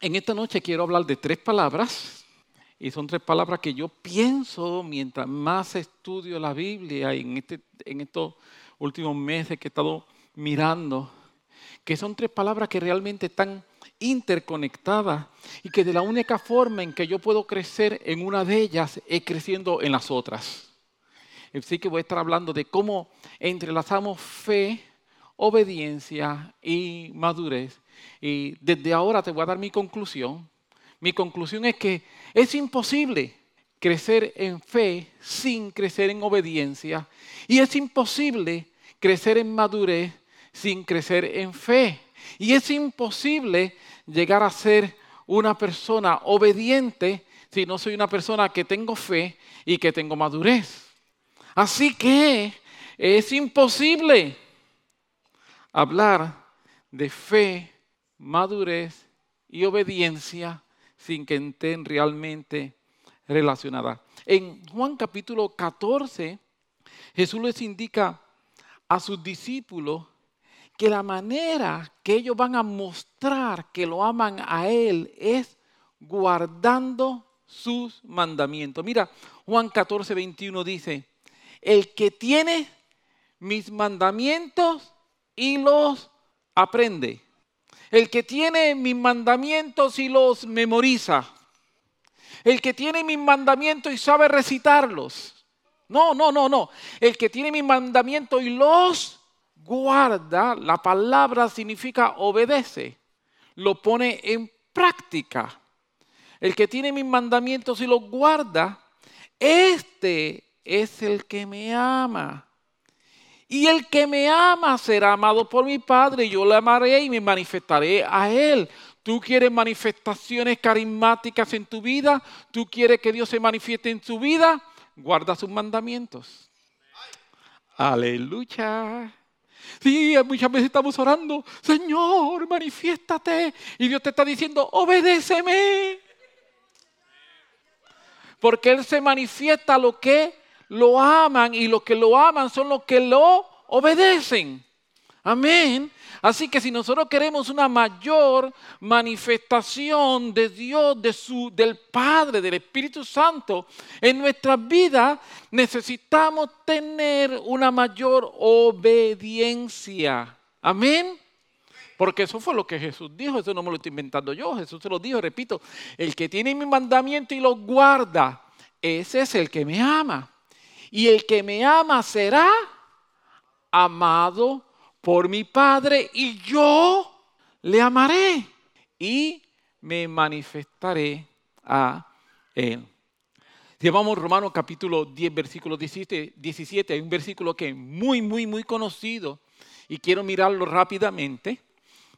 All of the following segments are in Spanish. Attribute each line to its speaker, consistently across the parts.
Speaker 1: en esta noche quiero hablar de tres palabras, y son tres palabras que yo pienso mientras más estudio la Biblia y en, este, en estos últimos meses que he estado mirando, que son tres palabras que realmente están interconectadas y que de la única forma en que yo puedo crecer en una de ellas es creciendo en las otras. Así que voy a estar hablando de cómo entrelazamos fe, obediencia y madurez. Y desde ahora te voy a dar mi conclusión. Mi conclusión es que es imposible crecer en fe sin crecer en obediencia. Y es imposible crecer en madurez sin crecer en fe. Y es imposible llegar a ser una persona obediente si no soy una persona que tengo fe y que tengo madurez. Así que es imposible hablar de fe, madurez y obediencia sin que estén realmente relacionadas. En Juan capítulo 14, Jesús les indica a sus discípulos que la manera que ellos van a mostrar que lo aman a Él es guardando sus mandamientos. Mira, Juan 14, 21 dice, el que tiene mis mandamientos y los aprende. El que tiene mis mandamientos y los memoriza. El que tiene mis mandamientos y sabe recitarlos. No, no, no, no. El que tiene mis mandamientos y los guarda, la palabra significa obedece. Lo pone en práctica. El que tiene mis mandamientos y los guarda, este es el que me ama. Y el que me ama será amado por mi Padre, yo le amaré y me manifestaré a Él. Tú quieres manifestaciones carismáticas en tu vida, tú quieres que Dios se manifieste en tu vida, guarda sus mandamientos. Aleluya. Sí, muchas veces estamos orando, Señor, manifiéstate. Y Dios te está diciendo, obedéceme. Porque Él se manifiesta lo que lo aman y los que lo aman son los que lo obedecen. Amén. Así que si nosotros queremos una mayor manifestación de Dios, de su, del Padre, del Espíritu Santo en nuestras vidas, necesitamos tener una mayor obediencia. Amén. Porque eso fue lo que Jesús dijo, eso no me lo estoy inventando yo, Jesús se lo dijo, repito, el que tiene mi mandamiento y lo guarda, ese es el que me ama. Y el que me ama será amado por mi Padre y yo le amaré y me manifestaré a él. Llevamos Romanos capítulo 10, versículo 17, 17. Hay un versículo que es muy, muy, muy conocido y quiero mirarlo rápidamente.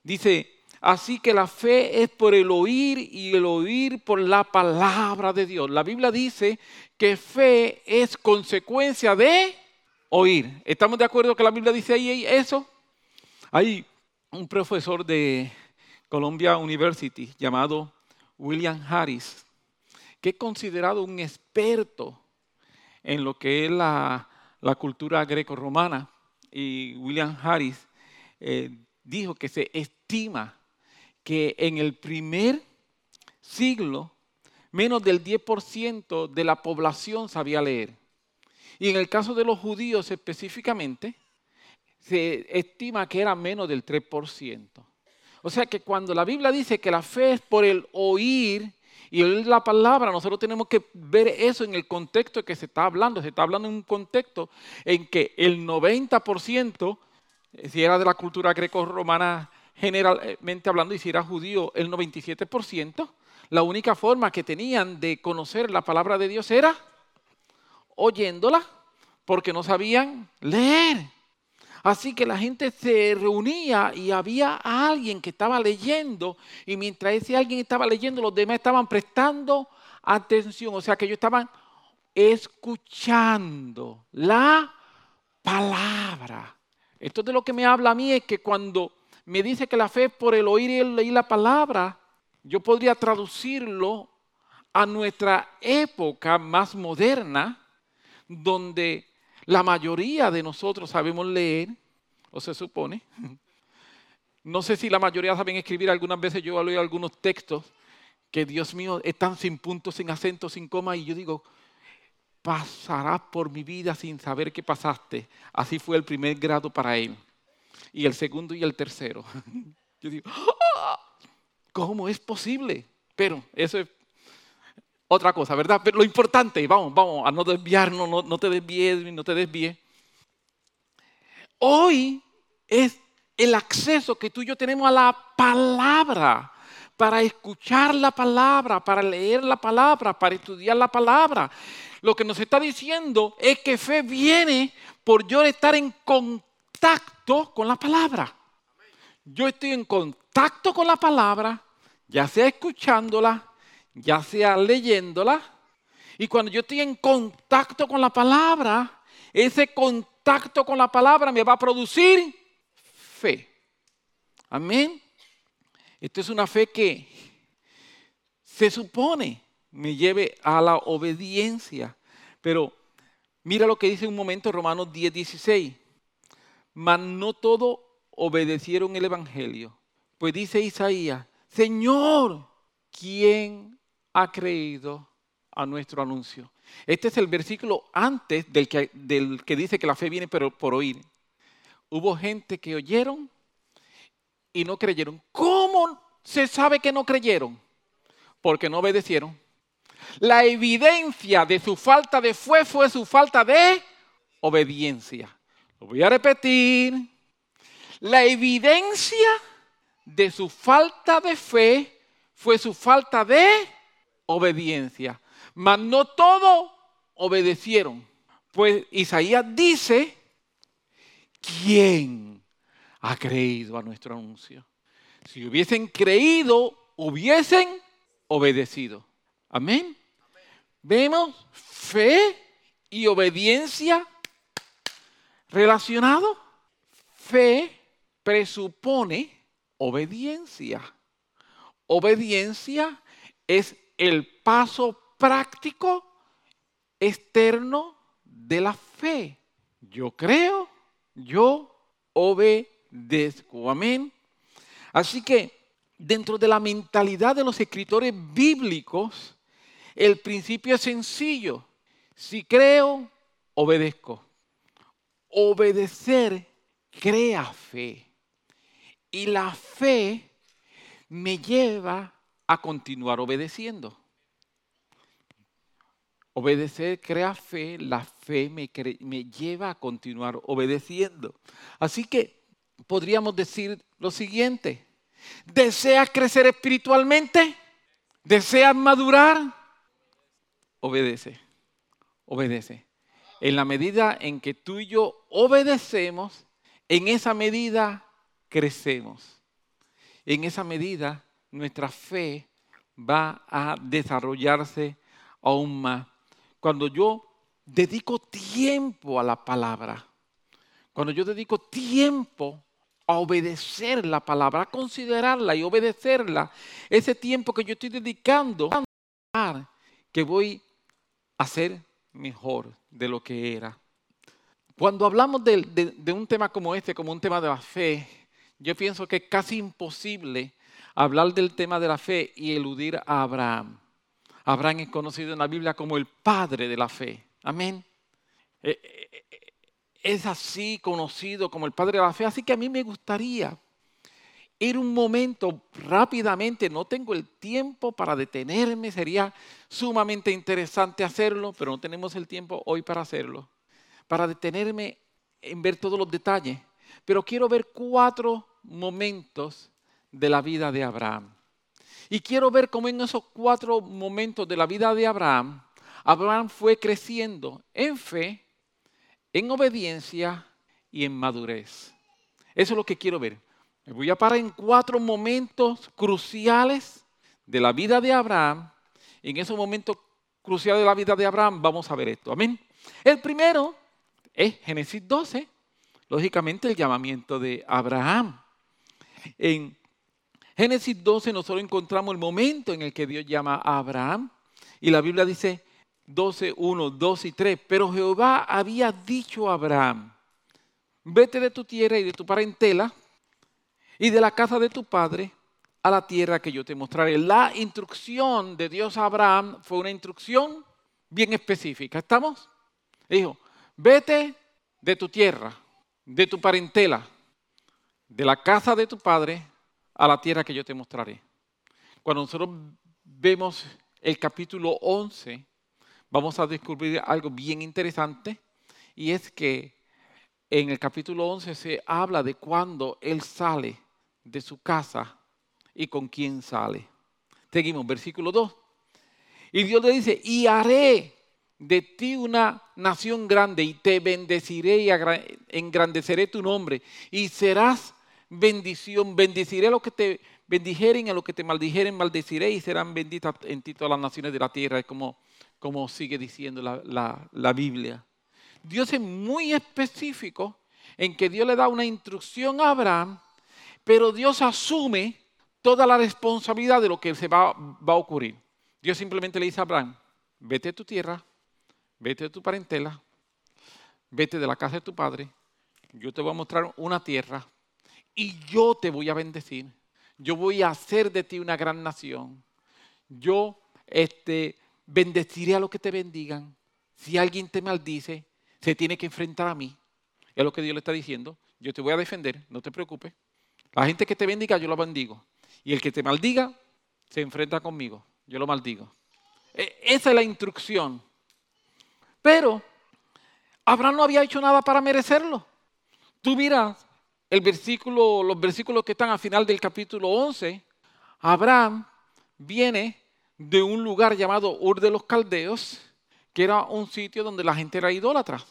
Speaker 1: Dice, así que la fe es por el oír y el oír por la palabra de Dios. La Biblia dice que fe es consecuencia de oír. ¿Estamos de acuerdo que la Biblia dice ahí eso? Hay un profesor de Columbia University llamado William Harris, que es considerado un experto en lo que es la, cultura greco-romana. Y William Harris eh, dijo que se estima que en el primer siglo menos del 10% de la población sabía leer. Y en el caso de los judíos específicamente, se estima que era menos del 3%. O sea que cuando la Biblia dice que la fe es por el oír y oír la palabra, nosotros tenemos que ver eso en el contexto que se está hablando. Se está hablando en un contexto en que el 90%, si era de la cultura greco-romana generalmente hablando, y si era judío, el 97%, la única forma que tenían de conocer la palabra de Dios era oyéndola, porque no sabían leer. Así que la gente se reunía y había alguien que estaba leyendo y mientras ese alguien estaba leyendo, los demás estaban prestando atención. O sea que ellos estaban escuchando la palabra. Esto de lo que me habla a mí es que cuando me dice que la fe es por el oír y el leer la palabra, yo podría traducirlo a nuestra época más moderna, donde la mayoría de nosotros sabemos leer, o se supone, No sé si la mayoría saben escribir, algunas veces yo leo algunos textos que Dios mío están sin puntos, sin acentos, sin coma, y yo digo, pasarás por mi vida sin saber qué pasaste. Así fue el primer grado para él. Y el segundo y el tercero. Yo digo, ¡Ah! ¿cómo es posible? Pero eso es otra cosa, ¿verdad? Pero lo importante, vamos, vamos, a no desviarnos, no, no te desvíes, no te desvíes. Hoy es el acceso que tú y yo tenemos a la palabra, para escuchar la palabra, para leer la palabra, para estudiar la palabra. Lo que nos está diciendo es que fe viene por yo estar en contacto con la palabra. Yo estoy en contacto con la palabra, ya sea escuchándola, ya sea leyéndola. Y cuando yo estoy en contacto con la palabra, ese contacto con la palabra me va a producir fe. Amén. Esto es una fe que se supone me lleve a la obediencia. Pero mira lo que dice un momento Romanos 10, 16. Mas no todo obedecieron el Evangelio. Pues dice Isaías, Señor, ¿quién ha creído a nuestro anuncio? Este es el versículo antes del que, dice que la fe viene pero por oír. Hubo gente que oyeron y no creyeron. ¿Cómo se sabe que no creyeron? Porque no obedecieron. La evidencia de su falta de fe fue su falta de obediencia. Lo voy a repetir. La evidencia de su falta de fe fue su falta de obediencia. Mas no todos obedecieron. Pues Isaías dice, ¿quién ha creído a nuestro anuncio? Si hubiesen creído, hubiesen obedecido. Amén. Vemos fe y obediencia relacionado. Fe presupone obediencia. Obediencia es el paso práctico externo de la fe. Yo creo, yo obedezco. Amén. Así que dentro de la mentalidad de los escritores bíblicos, el principio es sencillo. Si creo, obedezco. Obedecer crea fe. Y la fe me lleva a continuar obedeciendo. Obedecer crea fe, la fe me, me, lleva a continuar obedeciendo. Así que podríamos decir lo siguiente, ¿deseas crecer espiritualmente? ¿Deseas madurar? obedece, obedece. En la medida en que tú y yo obedecemos, en esa medida crecemos. En esa medida nuestra fe va a desarrollarse aún más. Cuando yo dedico tiempo a la palabra, cuando yo dedico tiempo a obedecer la palabra, a considerarla y obedecerla, ese tiempo que yo estoy dedicando, que voy ser mejor de lo que era. Cuando hablamos de, un tema como este, como un tema de la fe, yo pienso que es casi imposible hablar del tema de la fe y eludir a Abraham. Abraham es conocido en la Biblia como el padre de la fe. Amén. Eh, eh, eh, es así conocido como el padre de la fe. Así que a mí me gustaría ir un momento rápidamente, no tengo el tiempo para detenerme, sería sumamente interesante hacerlo, pero no tenemos el tiempo hoy para hacerlo, para detenerme en ver todos los detalles. Pero quiero ver cuatro momentos de la vida de Abraham. Y quiero ver cómo en esos cuatro momentos de la vida de Abraham, Abraham fue creciendo en fe, en obediencia y en madurez. Eso es lo que quiero ver. Voy a parar en cuatro momentos cruciales de la vida de Abraham. En esos momentos cruciales de la vida de Abraham vamos a ver esto. Amén. El primero es Génesis 12, lógicamente el llamamiento de Abraham. En Génesis 12 nosotros encontramos el momento en el que Dios llama a Abraham y la Biblia dice 12, 1, 2 y 3. Pero Jehová había dicho a Abraham, vete de tu tierra y de tu parentela y de la casa de tu padre a la tierra que yo te mostraré. La instrucción de Dios a Abraham fue una instrucción bien específica. ¿Estamos? Dijo, vete de tu tierra, de tu parentela, de la casa de tu padre a la tierra que yo te mostraré. Cuando nosotros vemos el capítulo 11, vamos a descubrir algo bien interesante y es que en el capítulo 11 se habla de cuando él sale de su casa y con quién sale. Seguimos, versículo 2. Y Dios le dice, y haré de ti una nación grande y te bendeciré y engrandeceré tu nombre y serás bendición. Bendiciré a los que te bendijeren, a los que te maldijeren, maldeciré y serán benditas en ti todas las naciones de la tierra. Es como, como sigue diciendo la, la Biblia. Dios es muy específico en que Dios le da una instrucción a Abraham, pero Dios asume toda la responsabilidad de lo que se va, a ocurrir. Dios simplemente le dice a Abraham, vete a tu tierra, vete de tu parentela, vete de la casa de tu padre, yo te voy a mostrar una tierra y yo te voy a bendecir. Yo voy a hacer de ti una gran nación. Yo este, bendeciré a los que te bendigan. Si alguien te maldice, se tiene que enfrentar a mí. Es lo que Dios le está diciendo. Yo te voy a defender, no te preocupes. La gente que te bendiga, yo la bendigo. Y el que te maldiga, se enfrenta conmigo. Yo lo maldigo. E, esa es la instrucción. Pero Abraham no había hecho nada para merecerlo. Tú miras el versículo, los versículos que están al final del capítulo 11. Abraham viene de un lugar llamado Ur de los Caldeos, que era un sitio donde la gente era idólatra.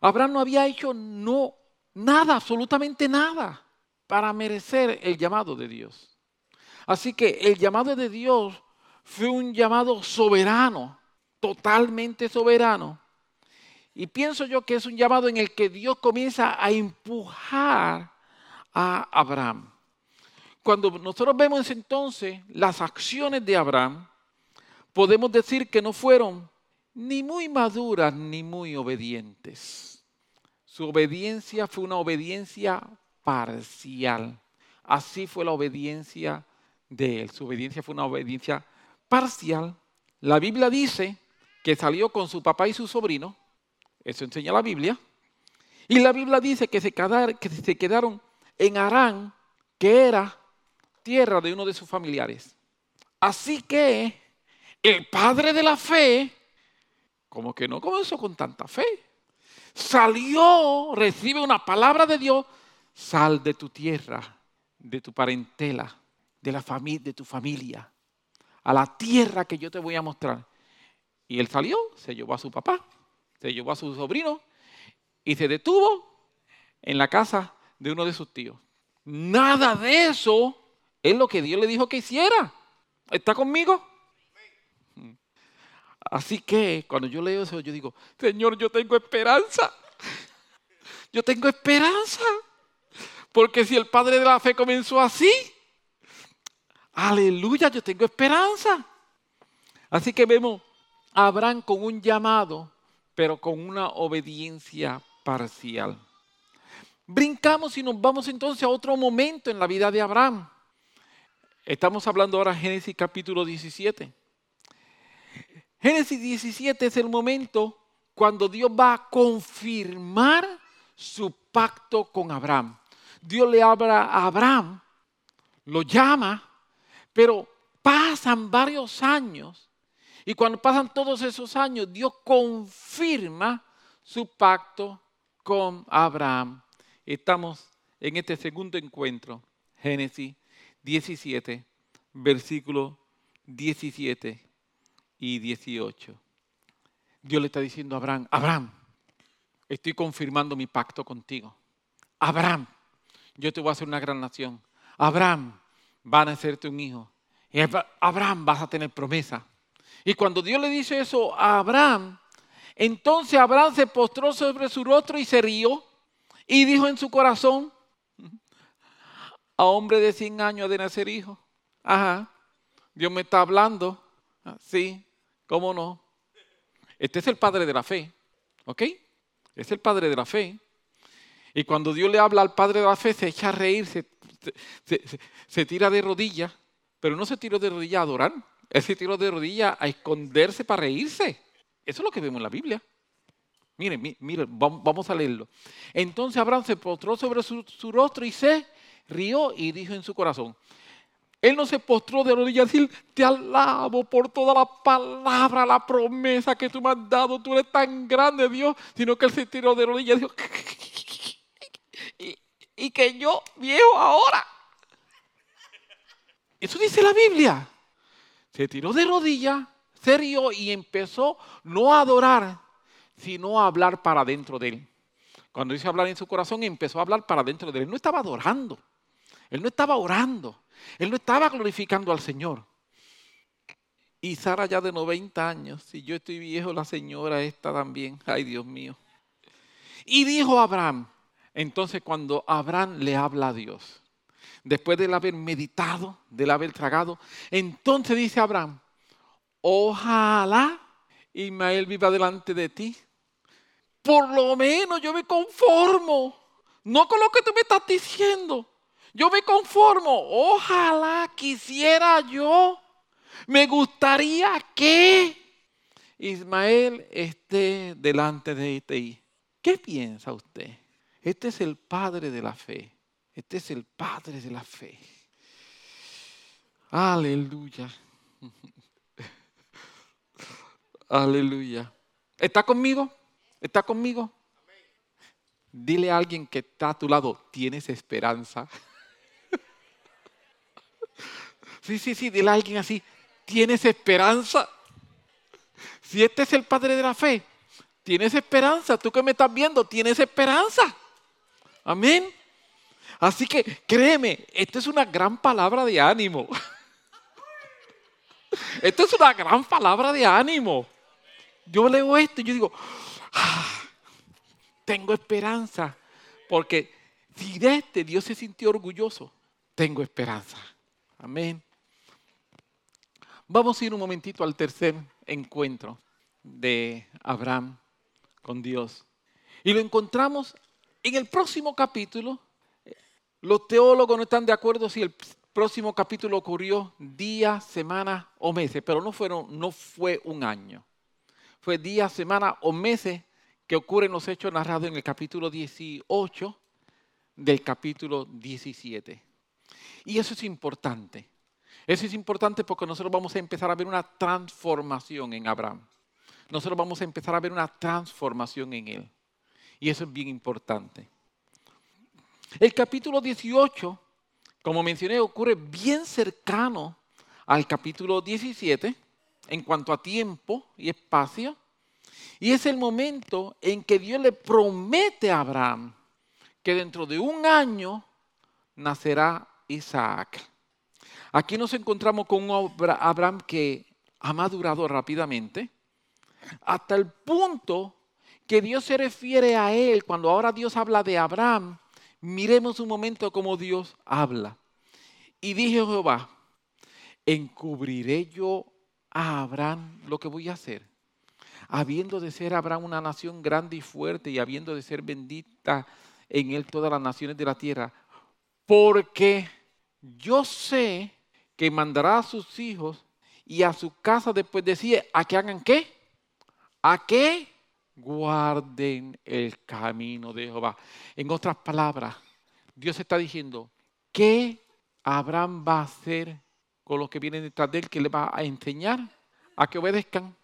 Speaker 1: Abraham no había hecho no, nada, absolutamente nada, para merecer el llamado de Dios. Así que el llamado de Dios fue un llamado soberano totalmente soberano. Y pienso yo que es un llamado en el que Dios comienza a empujar a Abraham. Cuando nosotros vemos entonces las acciones de Abraham, podemos decir que no fueron ni muy maduras ni muy obedientes. Su obediencia fue una obediencia parcial. Así fue la obediencia de él. Su obediencia fue una obediencia parcial. La Biblia dice que salió con su papá y su sobrino, eso enseña la Biblia, y la Biblia dice que se, quedaron, en Arán, que era tierra de uno de sus familiares. Así que el padre de la fe, como que no comenzó con tanta fe, salió, recibe una palabra de Dios, sal de tu tierra, de tu parentela, de, la de tu familia, a la tierra que yo te voy a mostrar. Y él salió, se llevó a su papá, se llevó a su sobrino y se detuvo en la casa de uno de sus tíos. Nada de eso es lo que Dios le dijo que hiciera. ¿Está conmigo? Así que cuando yo leo eso, yo digo, Señor, yo tengo esperanza. Yo tengo esperanza. Porque si el Padre de la Fe comenzó así, aleluya, yo tengo esperanza. Así que vemos Abraham con un llamado, pero con una obediencia parcial. Brincamos y nos vamos entonces a otro momento en la vida de Abraham. Estamos hablando ahora de Génesis capítulo 17. Génesis 17 es el momento cuando Dios va a confirmar su pacto con Abraham. Dios le habla a Abraham, lo llama, pero pasan varios años y cuando pasan todos esos años, Dios confirma su pacto con Abraham. Estamos en este segundo encuentro, Génesis 17, versículos 17 y 18. Dios le está diciendo a Abraham, Abraham, estoy confirmando mi pacto contigo. Abraham, yo te voy a hacer una gran nación. Abraham, van a hacerte un hijo. Y Abraham, vas a tener promesa. Y cuando Dios le dice eso a Abraham, entonces Abraham se postró sobre su rostro y se rió y dijo en su corazón, a hombre de 100 años de nacer hijo. Ajá, Dios me está hablando. Ah, sí, ¿cómo no? Este es el padre de la fe, ¿ok? Es el padre de la fe. Y cuando Dios le habla al padre de la fe, se echa a reír, se, tira de rodillas, pero no se tiró de rodillas a adorar, él se tiró de rodillas a esconderse para reírse. Eso es lo que vemos en la Biblia. Miren, miren, vamos a leerlo. Entonces Abraham se postró sobre su, rostro y se rió y dijo en su corazón, él no se postró de rodillas y decir, te alabo por toda la palabra, la promesa que tú me has dado, tú eres tan grande Dios, sino que él se tiró de rodillas y dijo, y, que yo viejo ahora. Eso dice la Biblia. Se tiró de rodillas, se rió y empezó no a adorar, sino a hablar para dentro de él. Cuando dice hablar en su corazón, empezó a hablar para dentro de él. Él no estaba adorando, él no estaba orando, él no estaba glorificando al Señor. Y Sara ya de 90 años, si yo estoy viejo, la señora está también. Ay, Dios mío. Y dijo Abraham, entonces cuando Abraham le habla a Dios, después de haber meditado, de haber tragado, entonces dice Abraham, ojalá Ismael viva delante de ti. Por lo menos yo me conformo, no con lo que tú me estás diciendo. Yo me conformo. Ojalá quisiera yo. Me gustaría que Ismael esté delante de ti. ¿Qué piensa usted? Este es el padre de la fe. Este es el padre de la fe. Aleluya. Aleluya. ¿Está conmigo? ¿Está conmigo? Dile a alguien que está a tu lado, tienes esperanza. Sí, sí, sí, dile a alguien así, ¿tienes esperanza? Si este es el Padre de la fe, tienes esperanza. Tú que me estás viendo, tienes esperanza. Amén. Así que créeme, esta es una gran palabra de ánimo. Esta es una gran palabra de ánimo. Yo leo esto y yo digo, ah, tengo esperanza. Porque si de este Dios se sintió orgulloso, tengo esperanza. Amén. Vamos a ir un momentito al tercer encuentro de Abraham con Dios. Y lo encontramos en el próximo capítulo. Los teólogos no están de acuerdo si el próximo capítulo ocurrió día, semana o meses, pero no, fue un año. Fue día, semana o meses que ocurren los hechos narrados en el capítulo 18 del capítulo 17. Y eso es importante. Eso es importante porque nosotros vamos a empezar a ver una transformación en Abraham. Nosotros vamos a empezar a ver una transformación en él. Y eso es bien importante. El capítulo 18, como mencioné, ocurre bien cercano al capítulo 17 en cuanto a tiempo y espacio. Y es el momento en que Dios le promete a Abraham que dentro de un año nacerá Isaac. Aquí nos encontramos con un Abraham que ha madurado rápidamente hasta el punto que Dios se refiere a él. Cuando ahora Dios habla de Abraham, miremos un momento cómo Dios habla. Y dije Jehová, encubriré yo a Abraham lo que voy a hacer. Habiendo de ser Abraham una nación grande y fuerte y habiendo de ser bendita en él todas las naciones de la tierra, porque yo sé que mandará a sus hijos y a su casa después decir a que hagan qué? A que guarden el camino de Jehová. En otras palabras, Dios está diciendo, ¿qué Abraham va a hacer con los que vienen detrás de él? que le va a enseñar? A que obedezcan.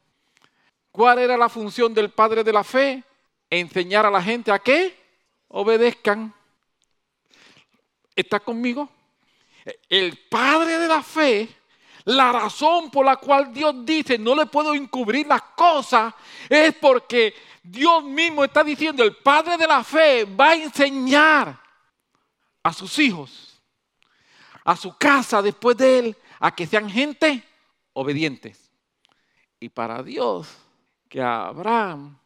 Speaker 1: ¿Cuál era la función del padre de la fe? Enseñar a la gente a que obedezcan. ¿Está conmigo? el padre de la fe, la razón por la cual Dios dice no le puedo encubrir las cosas es porque Dios mismo está diciendo, el padre de la fe va a enseñar a sus hijos, a su casa después de él, a que sean gente obedientes. Y para Dios, que Abraham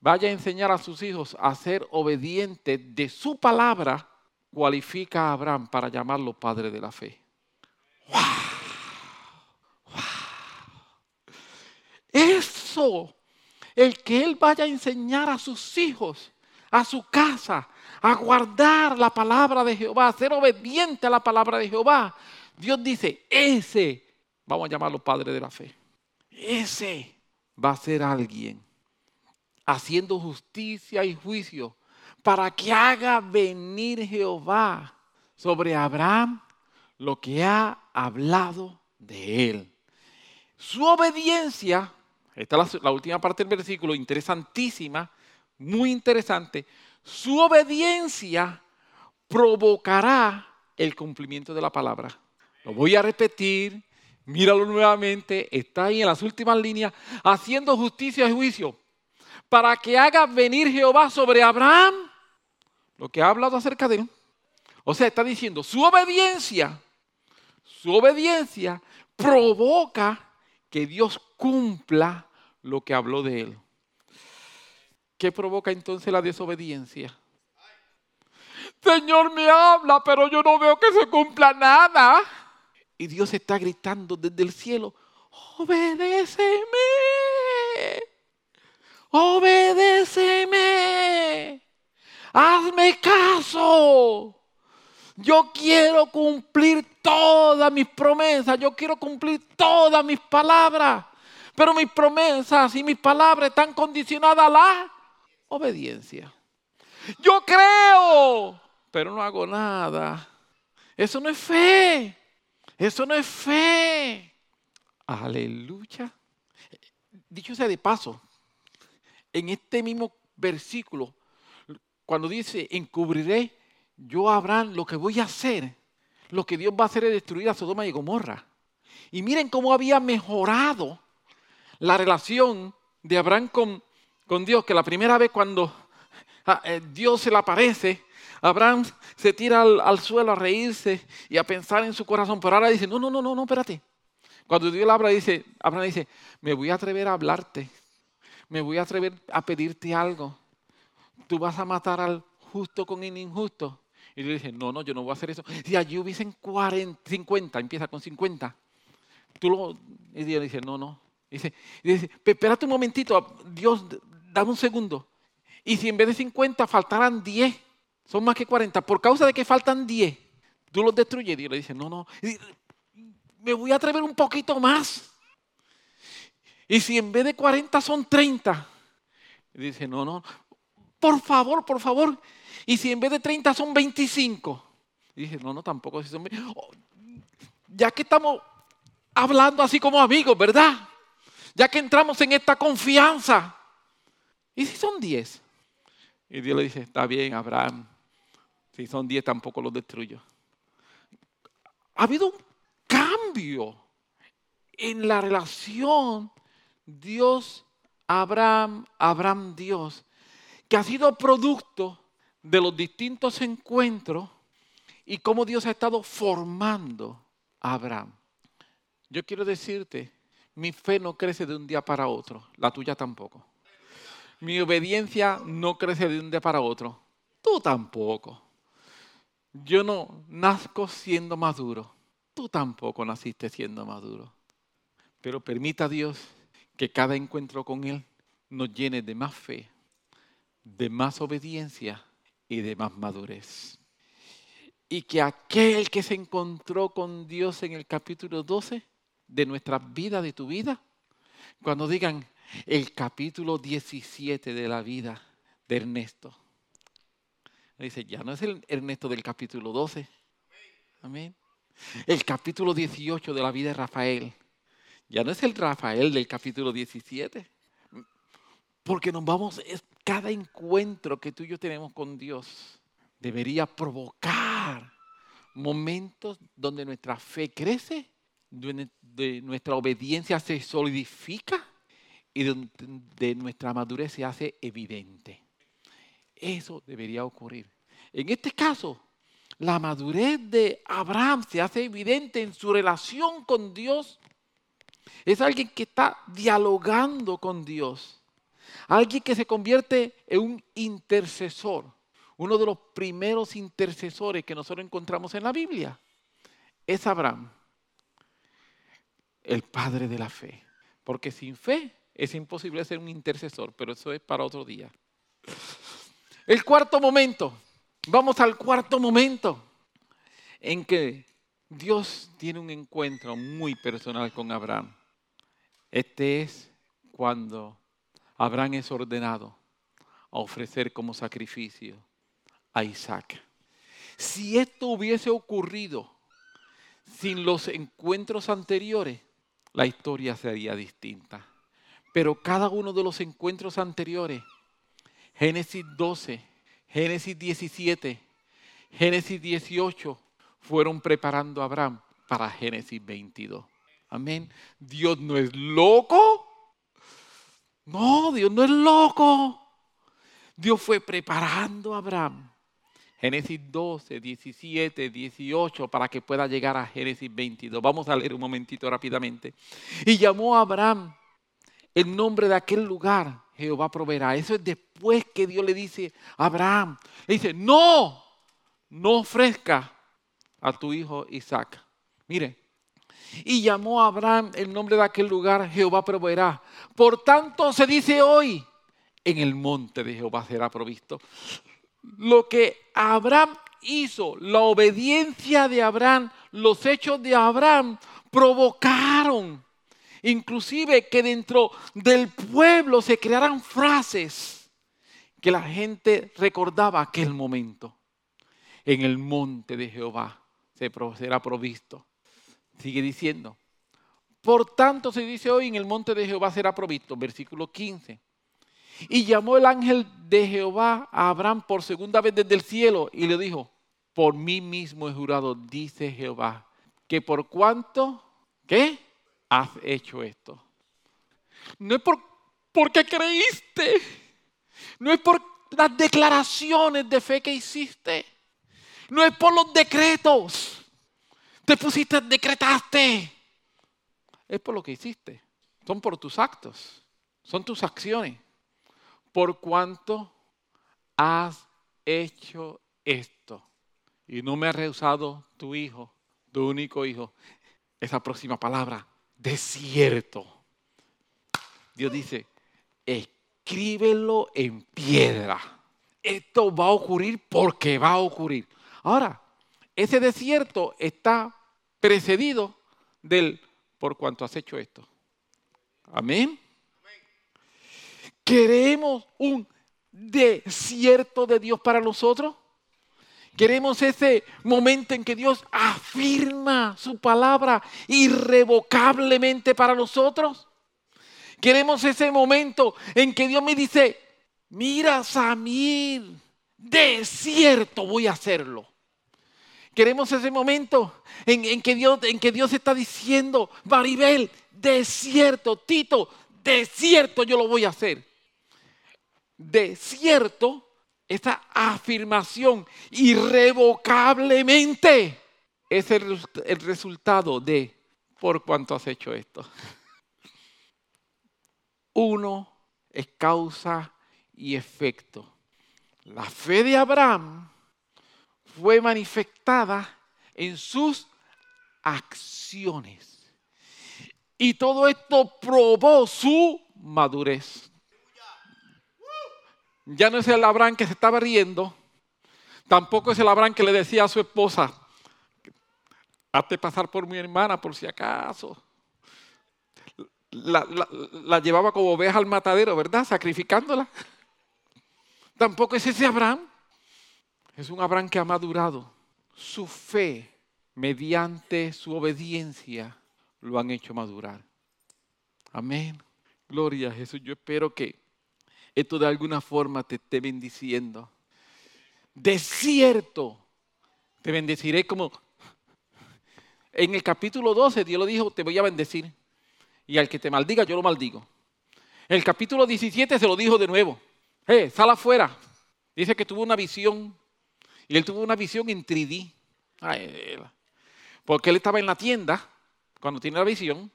Speaker 1: vaya a enseñar a sus hijos a ser obedientes de su palabra, cualifica a Abraham para llamarlo padre de la fe. Eso, el que él vaya a enseñar a sus hijos a su casa, a guardar la palabra de Jehová, a ser obediente a la palabra de Jehová. Dios dice, ese, vamos a llamarlo Padre de la Fe, ese va a ser alguien haciendo justicia y juicio para que haga venir Jehová sobre Abraham lo que ha hablado de él. Su obediencia, esta es la, última parte del versículo, interesantísima, muy interesante, su obediencia provocará el cumplimiento de la palabra. Lo voy a repetir, míralo nuevamente, está ahí en las últimas líneas, haciendo justicia y juicio, para que haga venir Jehová sobre Abraham lo que ha hablado acerca de él. O sea, está diciendo, su obediencia, su obediencia provoca que Dios cumpla lo que habló de él. ¿Qué provoca entonces la desobediencia? Señor me habla, pero yo no veo que se cumpla nada. Y Dios está gritando desde el cielo, obedéceme, obedéceme, hazme caso. Yo quiero cumplir todas mis promesas, yo quiero cumplir todas mis palabras, pero mis promesas y mis palabras están condicionadas a la obediencia. Yo creo, pero no hago nada. Eso no es fe. Eso no es fe. Aleluya. Dicho sea de paso, en este mismo versículo, cuando dice, encubriré yo a Abraham lo que voy a hacer, lo que Dios va a hacer es destruir a Sodoma y Gomorra. Y miren cómo había mejorado la relación de Abraham con, con Dios, que la primera vez cuando ah, eh, Dios se le aparece, Abraham se tira al, suelo a reírse y a pensar en su corazón, pero ahora dice, no, no, no, no, no, espérate. Cuando Dios le habla, dice, Abraham dice, me voy a atrever a hablarte, me voy a atrever a pedirte algo. Tú vas a matar al justo con el injusto. Y le dice, no, no, yo no voy a hacer eso. Si allí hubiesen 40, 50, empieza con 50. Tú lo, y Dios dice, no, no. Dice, dice, espérate un momentito, Dios, dame un segundo. Y si en vez de 50 faltaran 10, son más que 40, por causa de que faltan 10, tú los destruyes. Dios le dice, no, no, me voy a atrever un poquito más. Y si en vez de 40 son 30, y dice, no, no, por favor, por favor, y si en vez de 30 son 25. Y dije, no, no, tampoco. Si son... Oh, ya que estamos hablando así como amigos, ¿verdad? Ya que entramos en esta confianza. ¿Y si son 10? Y Dios le dice, está bien, Abraham. Si son 10 tampoco los destruyo. Ha habido un cambio en la relación Dios-Abraham, Abraham-Dios, que ha sido producto de los distintos encuentros y cómo Dios ha estado formando a Abraham. Yo quiero decirte, mi fe no crece de un día para otro, la tuya tampoco. Mi obediencia no crece de un día para otro, tú tampoco. Yo no nazco siendo maduro, tú tampoco naciste siendo maduro. Pero permita Dios que cada encuentro con Él nos llene de más fe, de más obediencia y de más madurez. Y que aquel que se encontró con Dios en el capítulo 12 de nuestra vida, de tu vida, cuando digan el capítulo 17 de la vida de Ernesto, dice, ya no es el Ernesto del capítulo 12. Amén. El capítulo 18 de la vida de Rafael. Ya no es el Rafael del capítulo 17. Porque nos vamos, cada encuentro que tú y yo tenemos con Dios debería provocar momentos donde nuestra fe crece, donde nuestra obediencia se solidifica y donde nuestra madurez se hace evidente. Eso debería ocurrir. En este caso, la madurez de Abraham se hace evidente en su relación con Dios. Es alguien que está dialogando con Dios. Alguien que se convierte en un intercesor. Uno de los primeros intercesores que nosotros encontramos en la Biblia es Abraham, el padre de la fe. Porque sin fe es imposible ser un intercesor, pero eso es para otro día. El cuarto momento, vamos al cuarto momento en que Dios tiene un encuentro muy personal con Abraham. Este es cuando Abraham es ordenado a ofrecer como sacrificio a Isaac. Si esto hubiese ocurrido sin los encuentros anteriores, la historia sería distinta. Pero cada uno de los encuentros anteriores, Génesis 12, Génesis 17, Génesis 18, fueron preparando a Abraham para Génesis 22. Amén. Dios no es loco. No, Dios no es loco. Dios fue preparando a Abraham. Génesis 12, 17, 18, para que pueda llegar a Génesis 22. Vamos a leer un momentito rápidamente. Y llamó a Abraham el nombre de aquel lugar, Jehová proveerá. Eso es después que Dios le dice a Abraham, le dice, no, no ofrezca a tu hijo Isaac. Mire, y llamó a Abraham el nombre de aquel lugar, Jehová proveerá. Por tanto se dice hoy, en el monte de Jehová será provisto. Lo que Abraham hizo, la obediencia de Abraham, los hechos de Abraham provocaron inclusive que dentro del pueblo se crearan frases que la gente recordaba aquel momento. En el monte de Jehová se será provisto. Sigue diciendo. Por tanto se dice hoy en el monte de Jehová será provisto. Versículo 15. Y llamó el ángel de Jehová a Abraham por segunda vez desde el cielo y le dijo, por mí mismo he jurado, dice Jehová, que por cuanto, ¿qué? Has hecho esto. No es por, porque creíste, no es por las declaraciones de fe que hiciste, no es por los decretos, te pusiste, decretaste, es por lo que hiciste, son por tus actos, son tus acciones por cuanto has hecho esto y no me has rehusado tu hijo, tu único hijo. Esa próxima palabra, desierto. Dios dice, escríbelo en piedra. Esto va a ocurrir porque va a ocurrir. Ahora, ese desierto está precedido del por cuanto has hecho esto. Amén. ¿Queremos un desierto de Dios para nosotros? Queremos ese momento en que Dios afirma su palabra irrevocablemente para nosotros. Queremos ese momento en que Dios me dice, mira Samir, desierto voy a hacerlo. Queremos ese momento en, que Dios, en que Dios está diciendo, Maribel, desierto, Tito, desierto yo lo voy a hacer desierto esta afirmación irrevocablemente es el, el, resultado de por cuanto has hecho esto. Uno es causa y efecto. La fe de Abraham fue manifestada en sus acciones. Y todo esto probó su madurez. Ya no es el Abraham que se estaba riendo, tampoco es el Abraham que le decía a su esposa, hazte pasar por mi hermana por si acaso. La, llevaba como oveja al matadero, ¿verdad? Sacrificándola. Tampoco es ese Abraham. Es un Abraham que ha madurado. Su fe, mediante su obediencia, lo han hecho madurar. Amén. Gloria a Jesús. Yo espero que esto de alguna forma te esté bendiciendo. Desierto, te bendeciré como... En el capítulo 12 Dios lo dijo, te voy a bendecir. Y al que te maldiga, yo lo maldigo. En el capítulo 17 se lo dijo de nuevo. Eh, sal afuera. Dice que tuvo una visión. Y él tuvo una visión en 3D. porque él estaba en la tienda cuando tiene la visión.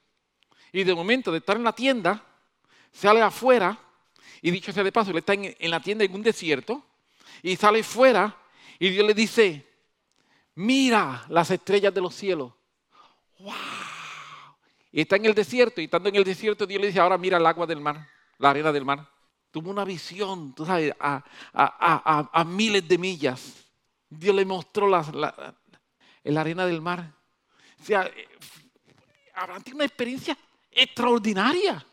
Speaker 1: Y de momento de estar en la tienda, sale afuera y dicho sea de paso, él está en, la tienda en un desierto y sale fuera y Dios le dice, mira las estrellas de los cielos. ¡Wow! Y está en el desierto y estando en el desierto Dios le dice, ahora mira el agua del mar, la arena del mar. tuvo una visión, tú sabes, a, miles de millas. Dios le mostró la, la, arena del mar. O sea, Abraham tiene una experiencia extraordinaria.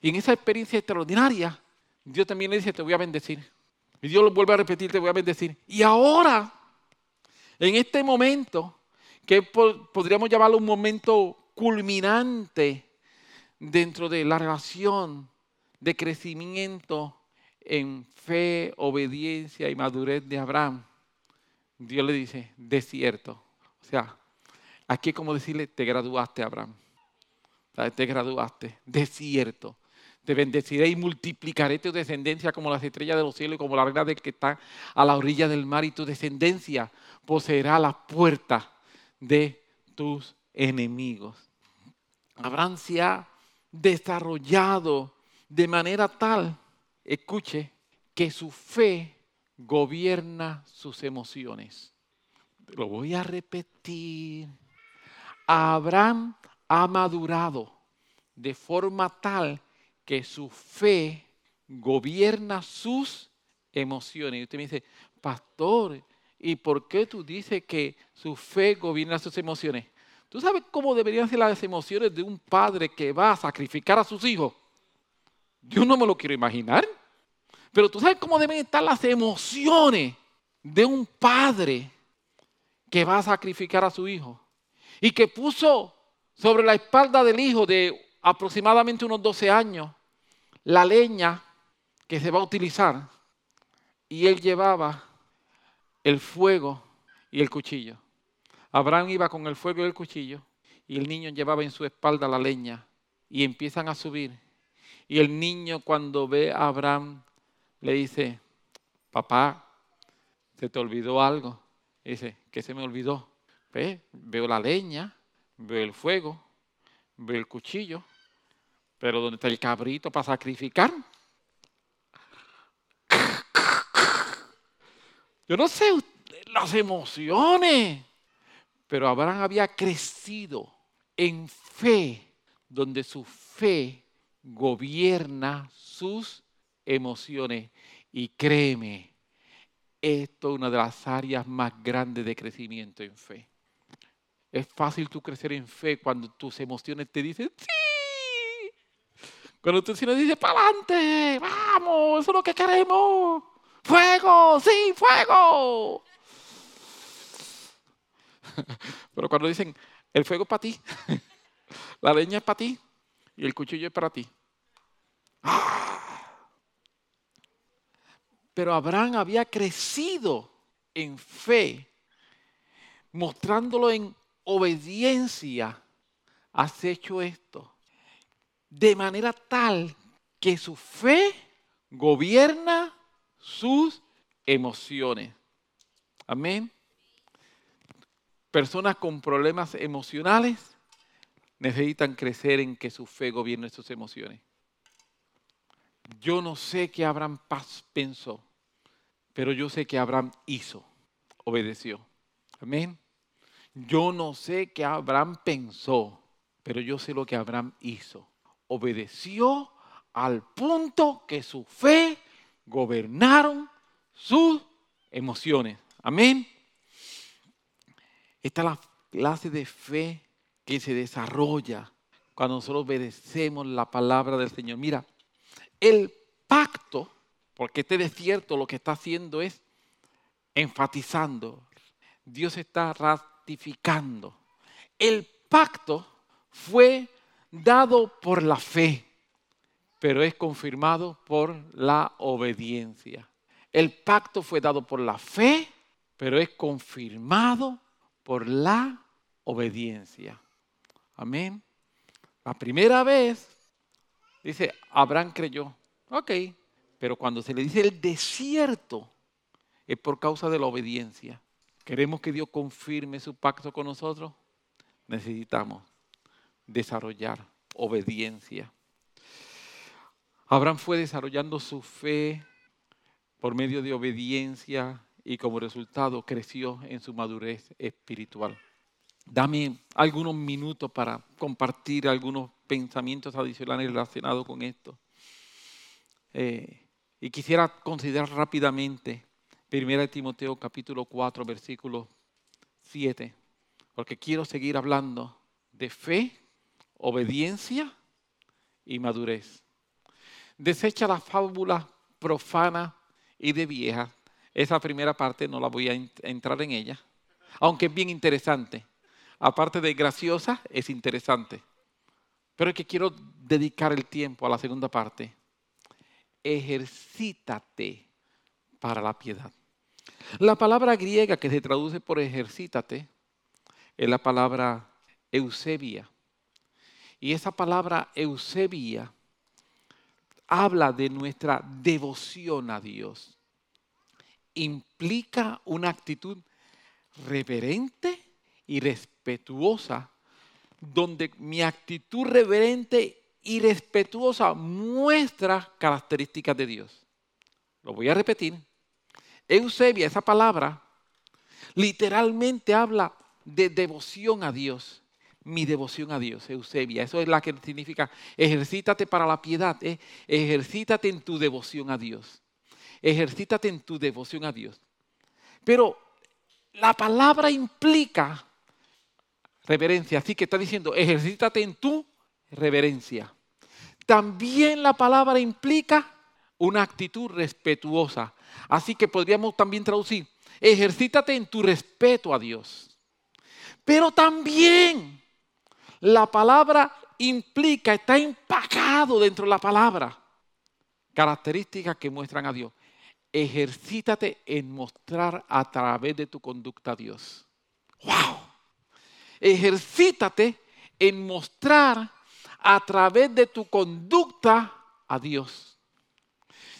Speaker 1: Y en esa experiencia extraordinaria, Dios también le dice, te voy a bendecir. Y Dios lo vuelve a repetir, te voy a bendecir. Y ahora, en este momento, que podríamos llamarlo un momento culminante dentro de la relación de crecimiento en fe, obediencia y madurez de Abraham, Dios le dice, desierto. O sea, aquí es como decirle, te graduaste, Abraham. Te graduaste, desierto. Te bendeciré y multiplicaré tu descendencia como las estrellas de los cielos y como la arena del que está a la orilla del mar y tu descendencia poseerá la puerta de tus enemigos. Abraham se ha desarrollado de manera tal, escuche, que su fe gobierna sus emociones. Lo voy a repetir. Abraham ha madurado de forma tal que su fe gobierna sus emociones. Y usted me dice, pastor, ¿y por qué tú dices que su fe gobierna sus emociones? ¿Tú sabes cómo deberían ser las emociones de un padre que va a sacrificar a sus hijos? Yo no me lo quiero imaginar. Pero tú sabes cómo deben estar las emociones de un padre que va a sacrificar a su hijo y que puso sobre la espalda del hijo de aproximadamente unos 12 años la leña que se va a utilizar y él llevaba el fuego y el cuchillo. Abraham iba con el fuego y el cuchillo y el niño llevaba en su espalda la leña y empiezan a subir. Y el niño cuando ve a Abraham le dice, papá, ¿se te olvidó algo? dice, ¿qué se me olvidó? Veo la leña, veo el fuego, veo el cuchillo, pero ¿dónde está el cabrito para sacrificar? Yo no sé las emociones, pero Abraham había crecido en fe, donde su fe gobierna sus emociones. Y créeme, esto es una de las áreas más grandes de crecimiento en fe. Es fácil tú crecer en fe cuando tus emociones te dicen, sí. Cuando tus emociones dicen, para adelante, vamos, eso es lo que queremos. Fuego, sí, fuego. Pero cuando dicen, el fuego es para ti, la leña es para ti y el cuchillo es para ti. Pero Abraham había crecido en fe, mostrándolo en obediencia. Has hecho esto de manera tal que su fe gobierna sus emociones. Amén. Personas con problemas emocionales necesitan crecer en que su fe gobierne sus emociones. Yo no sé qué Abraham pensó, pero yo sé que Abraham hizo, obedeció. Amén. Yo no sé qué Abraham pensó, pero yo sé lo que Abraham hizo. Obedeció al punto que su fe gobernaron sus emociones. Amén. Esta es la clase de fe que se desarrolla cuando nosotros obedecemos la palabra del Señor. Mira, el pacto, porque este desierto lo que está haciendo es enfatizando, Dios está ratificando. El pacto fue dado por la fe, pero es confirmado por la obediencia. El pacto fue dado por la fe, pero es confirmado por la obediencia. Amén. La primera vez Dice, Abraham creyó. Ok, pero cuando se le dice el desierto, es por causa de la obediencia. ¿Queremos que Dios confirme su pacto con nosotros? Necesitamos desarrollar obediencia. Abraham fue desarrollando su fe por medio de obediencia y como resultado creció en su madurez espiritual. Dame algunos minutos para compartir algunos pensamientos adicionales relacionados con esto. Eh, Y quisiera considerar rápidamente 1 Timoteo capítulo 4, versículo 7, porque quiero seguir hablando de fe, obediencia y madurez. Desecha la fábula profana y de vieja. Esa primera parte no la voy a entrar en ella, aunque es bien interesante. Aparte de graciosa, es interesante. Pero es que quiero dedicar el tiempo a la segunda parte. Ejercítate para la piedad. La palabra griega que se traduce por ejercítate es la palabra eusebia. Y esa palabra eusebia habla de nuestra devoción a Dios. Implica una actitud reverente y respetuosa, donde mi actitud reverente y respetuosa muestra características de Dios. Lo voy a repetir. Eusebia, esa palabra, literalmente habla de devoción a Dios. Mi devoción a Dios, Eusebia. Eso es la que significa ejercítate para la piedad. Eh. Ejercítate en tu devoción a Dios. Ejercítate en tu devoción a Dios. Pero la palabra implica reverencia. Así que está diciendo, ejercítate en tu reverencia. También la palabra implica una actitud respetuosa. Así que podríamos también traducir, ejercítate en tu respeto a Dios. Pero también la palabra implica, está empacado dentro de la palabra, características que muestran a Dios. Ejercítate en mostrar a través de tu conducta a Dios. ¡Wow! Ejercítate en mostrar a través de tu conducta a Dios.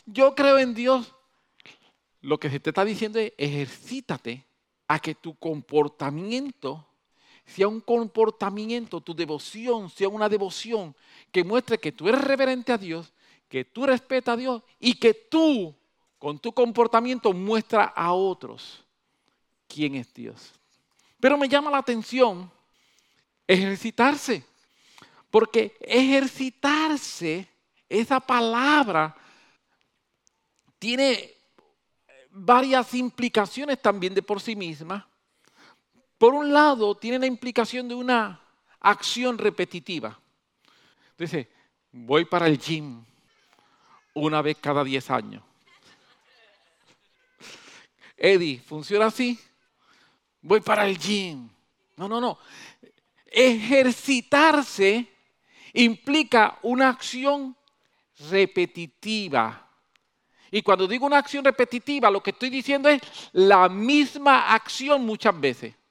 Speaker 1: Yo creo en Dios lo que se te está diciendo es ejercítate a que tu comportamiento sea un comportamiento, tu devoción sea una devoción que muestre que tú eres reverente a Dios, que tú respetas a Dios y que tú con tu comportamiento muestra a otros quién es Dios. Pero me llama la atención ejercitarse, porque ejercitarse, esa palabra, tiene varias implicaciones también de por sí misma. Por un lado, tiene la implicación de una acción repetitiva. Dice, voy para el gym una vez cada 10 años. Eddie, ¿funciona así? Voy para el gym. No, no, no. Ejercitarse implica una acción repetitiva. Y cuando digo una acción repetitiva, lo que estoy diciendo es la misma acción muchas veces.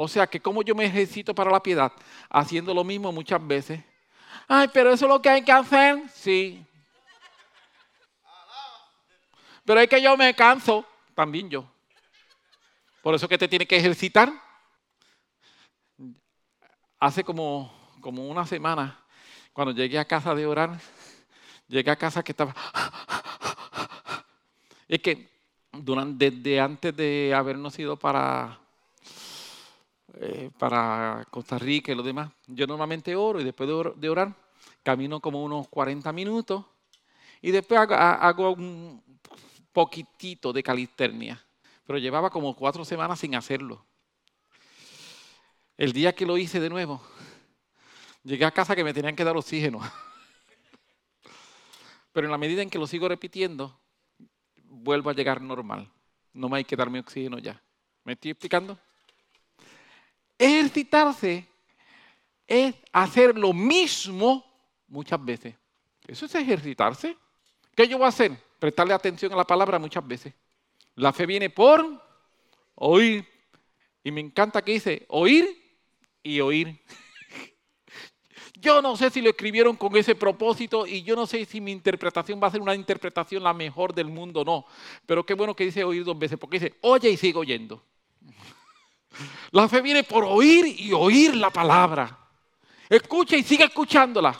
Speaker 1: O sea que como yo me ejercito para la piedad, haciendo lo mismo muchas veces. Ay, pero eso es lo que hay que hacer. Sí. Pero es que yo me canso. También yo. Por eso que te tiene que ejercitar. Hace como, como una semana, cuando llegué a casa de orar, llegué a casa que estaba es que durante, desde antes de habernos ido para, eh, para Costa Rica y lo demás, yo normalmente oro y después de orar, camino como unos 40 minutos y después hago, un poquitito de calisternia. Pero llevaba como cuatro semanas sin hacerlo. El día que lo hice de nuevo, llegué a casa que me tenían que dar oxígeno. Pero en la medida en que lo sigo repitiendo, vuelvo a llegar normal. No me hay que darme oxígeno ya. ¿Me estoy explicando? Ejercitarse es hacer lo mismo muchas veces. Eso es ejercitarse. ¿Qué yo voy a hacer? Prestarle atención a la palabra muchas veces. La fe viene por oír. Y me encanta que dice oír y oír. Yo no sé si lo escribieron con ese propósito y yo no sé si mi interpretación va a ser una interpretación la mejor del mundo o no. Pero qué bueno que dice oír dos veces, porque dice, oye y sigue oyendo. La fe viene por oír y oír la palabra. Escucha y sigue escuchándola.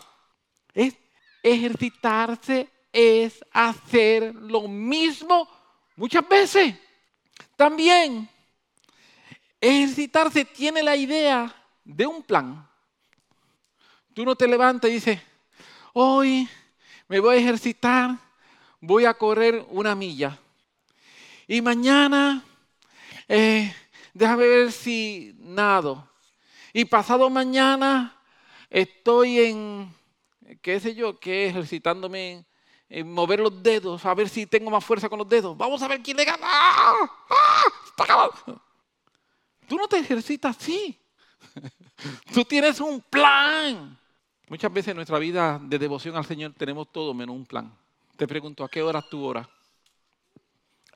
Speaker 1: Es ejercitarse es hacer lo mismo muchas veces. También ejercitarse tiene la idea de un plan. Tú no te levantas y dices, hoy me voy a ejercitar voy a correr una milla. Y mañana, eh, déjame ver si nado. Y pasado mañana estoy en, qué sé yo, que ejercitándome en mover los dedos, a ver si tengo más fuerza con los dedos. Vamos a ver quién le gana. ¡Ah! ¡Ah! Tú no te ejercitas así. Tú tienes un plan. Muchas veces en nuestra vida de devoción al Señor tenemos todo menos un plan. Te pregunto, ¿a qué hora tú oras?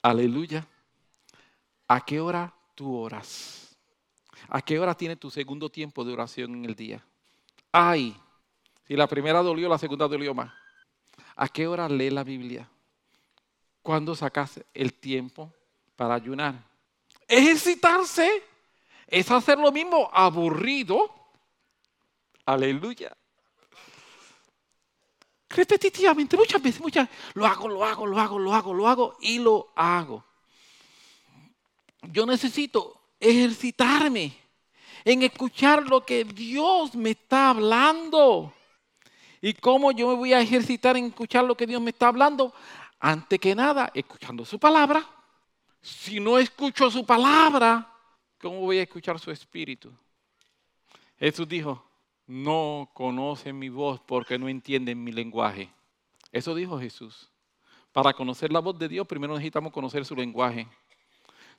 Speaker 1: Aleluya. ¿A qué hora oras? ¿A qué hora tiene tu segundo tiempo de oración en el día? Ay, si la primera dolió, la segunda dolió más. ¿A qué hora lee la Biblia? ¿Cuándo sacas el tiempo para ayunar? Ejercitarse es hacer lo mismo aburrido. Aleluya. Repetitivamente, muchas veces, muchas lo hago, lo hago, lo hago, lo hago, lo hago y lo hago. Yo necesito ejercitarme en escuchar lo que Dios me está hablando. ¿Y cómo yo me voy a ejercitar en escuchar lo que Dios me está hablando? Antes que nada, escuchando su palabra. Si no escucho su palabra, ¿cómo voy a escuchar su espíritu? Jesús dijo, no conocen mi voz porque no entienden mi lenguaje. Eso dijo Jesús. Para conocer la voz de Dios, primero necesitamos conocer su lenguaje.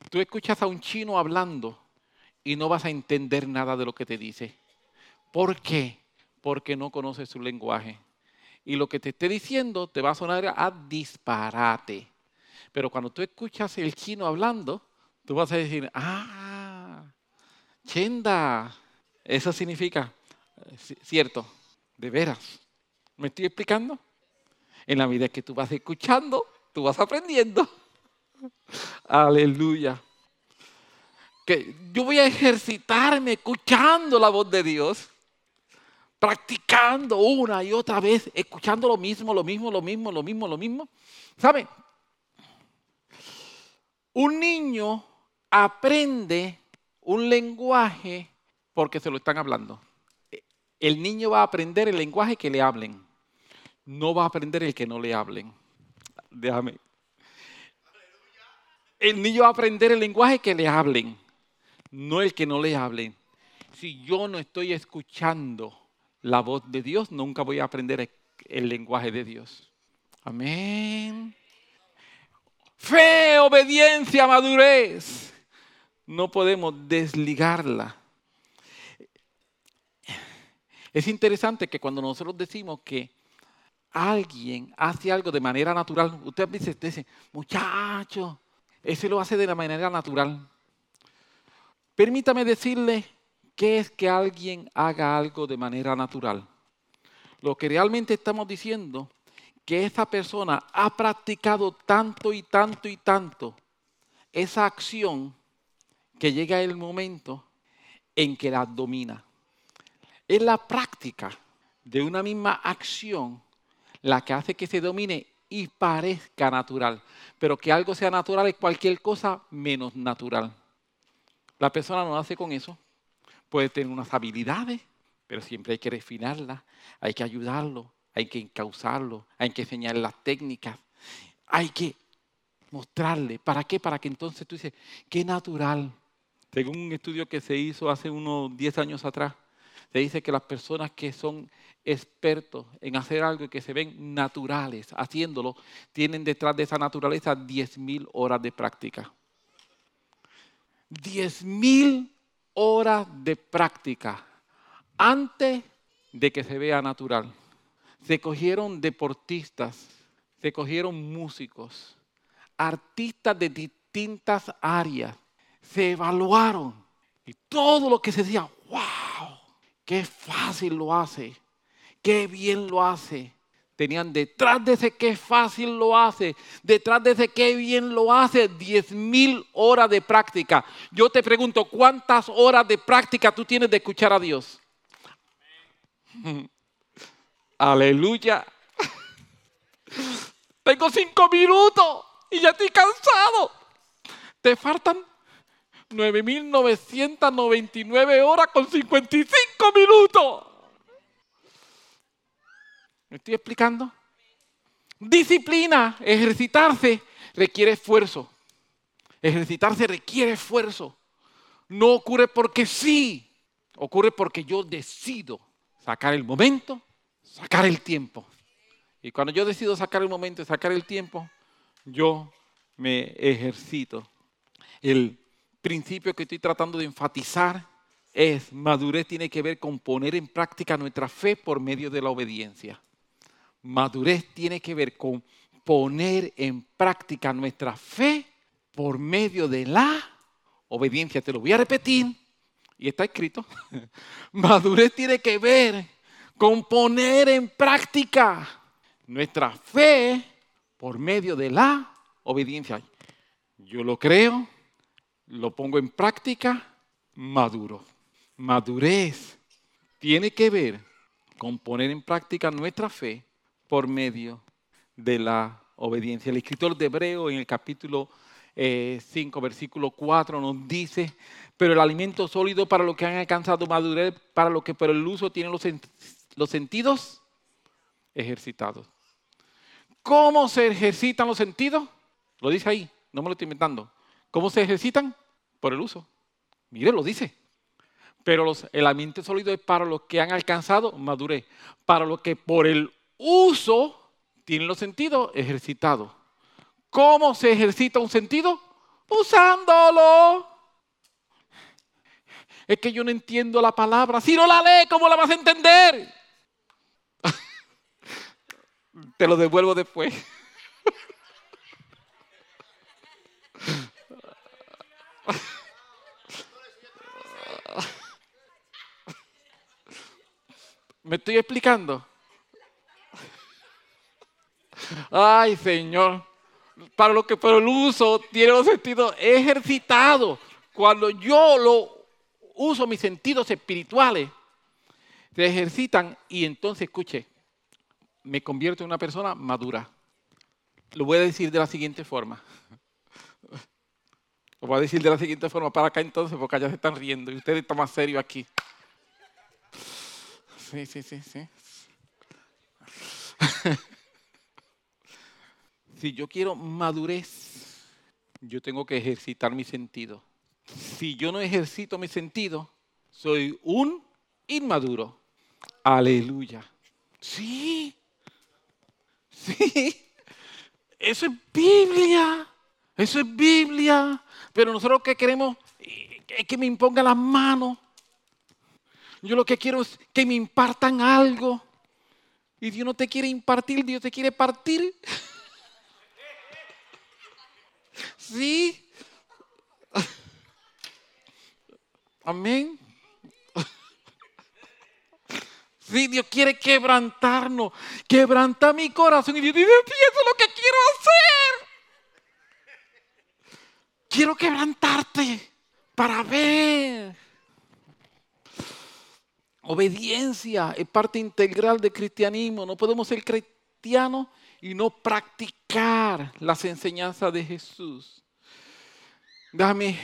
Speaker 1: Tú escuchas a un chino hablando y no vas a entender nada de lo que te dice. ¿Por qué? porque no conoces su lenguaje. Y lo que te esté diciendo te va a sonar a disparate. Pero cuando tú escuchas el chino hablando, tú vas a decir, ah, chenda. Eso significa, cierto, de veras. ¿Me estoy explicando? En la medida que tú vas escuchando, tú vas aprendiendo. Aleluya. Que yo voy a ejercitarme escuchando la voz de Dios practicando una y otra vez, escuchando lo mismo, lo mismo, lo mismo, lo mismo, lo mismo. ¿Sabe? Un niño aprende un lenguaje porque se lo están hablando. El niño va a aprender el lenguaje que le hablen. No va a aprender el que no le hablen. Déjame. El niño va a aprender el lenguaje que le hablen, no el que no le hablen. Si yo no estoy escuchando la voz de Dios, nunca voy a aprender el lenguaje de Dios. Amén. Fe, obediencia, madurez. No podemos desligarla. Es interesante que cuando nosotros decimos que alguien hace algo de manera natural, usted dice, muchacho, ese lo hace de la manera natural. Permítame decirle ¿Qué es que alguien haga algo de manera natural? Lo que realmente estamos diciendo que esa persona ha practicado tanto y tanto y tanto esa acción que llega el momento en que la domina. Es la práctica de una misma acción la que hace que se domine y parezca natural. Pero que algo sea natural es cualquier cosa menos natural. La persona no hace con eso puede tener unas habilidades, pero siempre hay que refinarlas, hay que ayudarlo, hay que encauzarlo, hay que enseñarle las técnicas, hay que mostrarle. ¿Para qué? Para que entonces tú dices, qué natural. Según un estudio que se hizo hace unos 10 años atrás, se dice que las personas que son expertos en hacer algo y que se ven naturales haciéndolo, tienen detrás de esa naturaleza 10.000 horas de práctica. 10.000 horas de práctica antes de que se vea natural. Se cogieron deportistas, se cogieron músicos, artistas de distintas áreas, se evaluaron y todo lo que se decía, wow, qué fácil lo hace, qué bien lo hace, Tenían detrás de ese qué fácil lo hace, detrás de ese qué bien lo hace, diez mil horas de práctica. Yo te pregunto, ¿cuántas horas de práctica tú tienes de escuchar a Dios? Aleluya. Tengo cinco minutos y ya estoy cansado. Te faltan 9.999 horas con 55 minutos. ¿Me estoy explicando? Disciplina, ejercitarse, requiere esfuerzo. Ejercitarse requiere esfuerzo. No ocurre porque sí, ocurre porque yo decido sacar el momento, sacar el tiempo. Y cuando yo decido sacar el momento y sacar el tiempo, yo me ejercito. El principio que estoy tratando de enfatizar es madurez tiene que ver con poner en práctica nuestra fe por medio de la obediencia. Madurez tiene que ver con poner en práctica nuestra fe por medio de la obediencia. Te lo voy a repetir y está escrito. Madurez tiene que ver con poner en práctica nuestra fe por medio de la obediencia. Yo lo creo, lo pongo en práctica, maduro. Madurez tiene que ver con poner en práctica nuestra fe por medio de la obediencia. El escritor de Hebreo en el capítulo 5, eh, versículo 4 nos dice, pero el alimento sólido para los que han alcanzado madurez, para los que por el uso tienen los, los sentidos ejercitados. ¿Cómo se ejercitan los sentidos? Lo dice ahí, no me lo estoy inventando. ¿Cómo se ejercitan? Por el uso. Mire, lo dice. Pero el alimento sólido es para los que han alcanzado madurez, para los que por el uso tienen los sentidos ejercitados. ¿Cómo se ejercita un sentido? Usándolo. Es que yo no entiendo la palabra. Si no la lee, ¿cómo la vas a entender? Te lo devuelvo después. ¿Me estoy explicando? Ay, Señor para lo que por el uso tiene los sentidos ejercitados. Cuando yo lo uso mis sentidos espirituales, se ejercitan y entonces, escuche, me convierto en una persona madura. Lo voy a decir de la siguiente forma. Lo voy a decir de la siguiente forma para acá entonces, porque allá se están riendo y ustedes están más serios aquí. Sí, sí, sí, sí. si yo quiero madurez, yo tengo que ejercitar mi sentido. Si yo no ejercito mi sentido, soy un inmaduro. Aleluya. Sí. Sí. Eso es Biblia. Eso es Biblia. Pero nosotros que queremos es que me impongan las manos. Yo lo que quiero es que me impartan algo. Y Dios no te quiere impartir, Dios te quiere partir. Sí. Amén. Sí, Dios quiere quebrantarnos, quebranta mi corazón. Y Dios dice, eso es lo que quiero hacer. Quiero quebrantarte para ver. Obediencia es parte integral del cristianismo. No podemos ser cristianos y no practicar las enseñanzas de Jesús. Déjame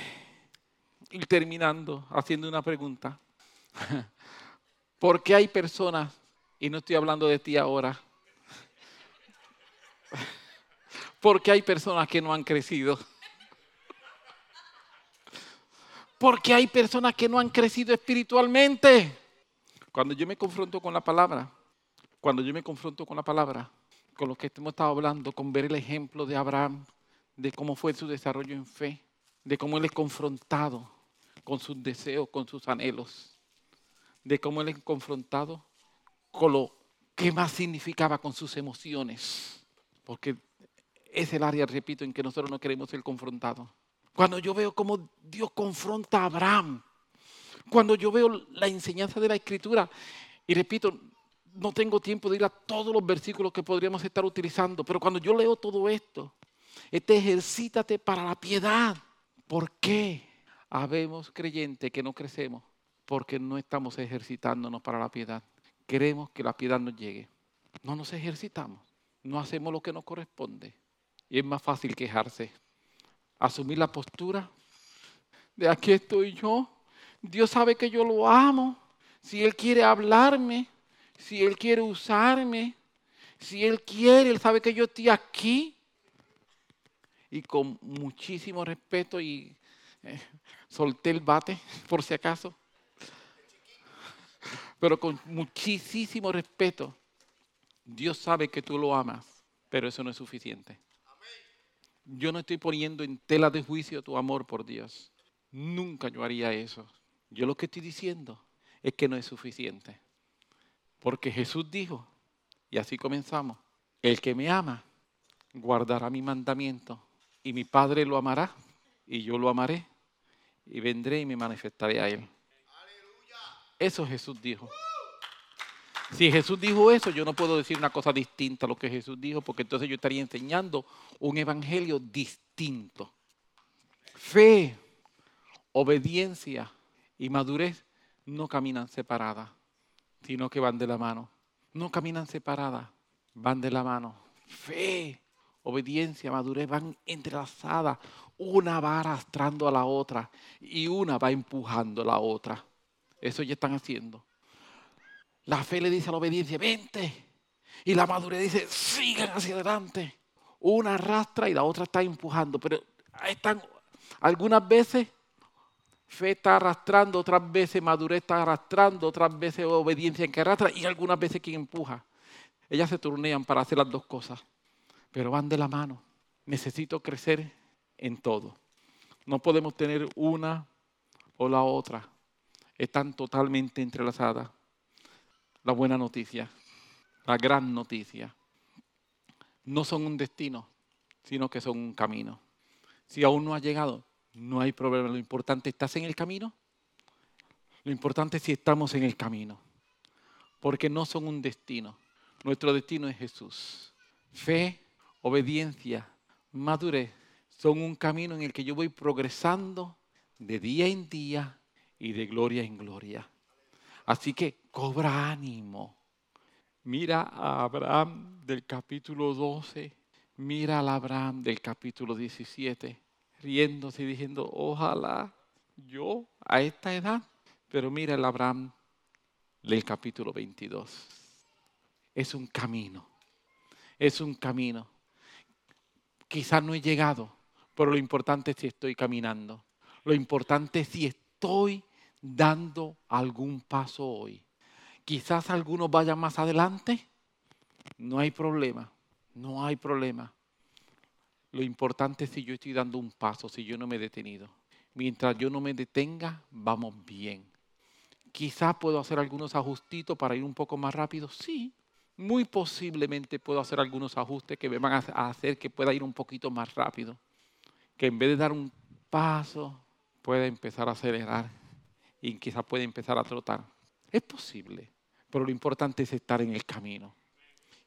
Speaker 1: ir terminando haciendo una pregunta. ¿Por qué hay personas, y no estoy hablando de ti ahora, porque hay personas que no han crecido? Porque hay personas que no han crecido espiritualmente. Cuando yo me confronto con la palabra, cuando yo me confronto con la palabra, con lo que hemos estado hablando, con ver el ejemplo de Abraham, de cómo fue su desarrollo en fe, de cómo él es confrontado con sus deseos, con sus anhelos, de cómo él es confrontado con lo que más significaba con sus emociones, porque es el área, repito, en que nosotros no queremos ser confrontados. Cuando yo veo cómo Dios confronta a Abraham, cuando yo veo la enseñanza de la escritura, y repito, no tengo tiempo de ir a todos los versículos que podríamos estar utilizando, pero cuando yo leo todo esto, este ejercítate para la piedad. ¿Por qué? Habemos creyentes que no crecemos porque no estamos ejercitándonos para la piedad. Queremos que la piedad nos llegue. No nos ejercitamos, no hacemos lo que nos corresponde. Y es más fácil quejarse, asumir la postura de aquí estoy yo. Dios sabe que yo lo amo. Si Él quiere hablarme, si Él quiere usarme, Si Él quiere, Él sabe que yo estoy aquí. Y con muchísimo respeto y eh, solté el bate, por si acaso. Pero con muchísimo respeto. Dios sabe que tú lo amas, pero eso no es suficiente. Yo no estoy poniendo en tela de juicio tu amor por Dios. Nunca yo haría eso. Yo lo que estoy diciendo es que no es suficiente. Porque Jesús dijo, y así comenzamos, el que me ama guardará mi mandamiento y mi Padre lo amará y yo lo amaré y vendré y me manifestaré a él. Eso Jesús dijo. Si Jesús dijo eso, yo no puedo decir una cosa distinta a lo que Jesús dijo, porque entonces yo estaría enseñando un evangelio distinto. Fe, obediencia y madurez no caminan separadas, sino que van de la mano. No caminan separadas, van de la mano. Fe, obediencia, madurez van entrelazadas. Una va arrastrando a la otra y una va empujando a la otra. Eso ya están haciendo. La fe le dice a la obediencia, vente. Y la madurez dice, sigan hacia adelante. Una arrastra y la otra está empujando. Pero están algunas veces fe está arrastrando, otras veces madurez está arrastrando, otras veces obediencia en que arrastra y algunas veces quien empuja. Ellas se turnean para hacer las dos cosas, pero van de la mano. Necesito crecer en todo. No podemos tener una o la otra. Están totalmente entrelazadas. La buena noticia, la gran noticia, no son un destino, sino que son un camino. Si aún no ha llegado, no hay problema. Lo importante, ¿estás en el camino? Lo importante es si estamos en el camino. Porque no son un destino. Nuestro destino es Jesús. Fe, obediencia, madurez son un camino en el que yo voy progresando de día en día y de gloria en gloria. Así que cobra ánimo. Mira a Abraham del capítulo 12. Mira a Abraham del capítulo 17 riéndose y diciendo, ojalá yo a esta edad. Pero mira el Abraham del capítulo 22. Es un camino, es un camino. Quizás no he llegado, pero lo importante es si estoy caminando. Lo importante es si estoy dando algún paso hoy. Quizás algunos vayan más adelante. No hay problema, no hay problema. Lo importante es si yo estoy dando un paso, si yo no me he detenido. Mientras yo no me detenga, vamos bien. Quizás puedo hacer algunos ajustitos para ir un poco más rápido. Sí, muy posiblemente puedo hacer algunos ajustes que me van a hacer que pueda ir un poquito más rápido. Que en vez de dar un paso, pueda empezar a acelerar y quizás pueda empezar a trotar. Es posible, pero lo importante es estar en el camino.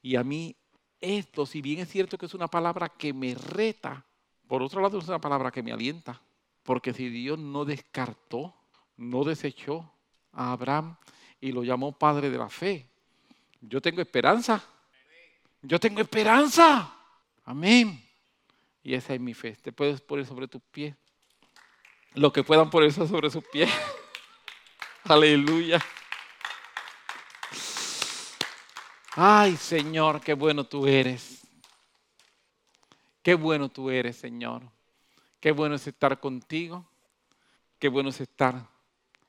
Speaker 1: Y a mí esto, si bien es cierto que es una palabra que me reta, por otro lado es una palabra que me alienta. Porque si Dios no descartó, no desechó a Abraham y lo llamó padre de la fe, yo tengo esperanza. Yo tengo esperanza. Amén. Y esa es mi fe. Te puedes poner sobre tus pies. Lo que puedan ponerse sobre sus pies. Aleluya. Ay, Señor, qué bueno tú eres. Qué bueno tú eres, Señor. Qué bueno es estar contigo. Qué bueno es estar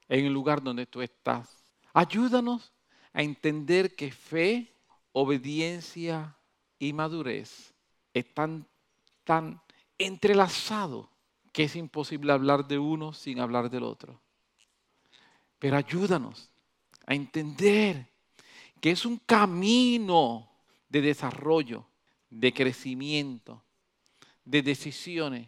Speaker 1: en el lugar donde tú estás. Ayúdanos a entender que fe, obediencia y madurez están tan entrelazados que es imposible hablar de uno sin hablar del otro. Pero ayúdanos a entender que es un camino de desarrollo, de crecimiento, de decisiones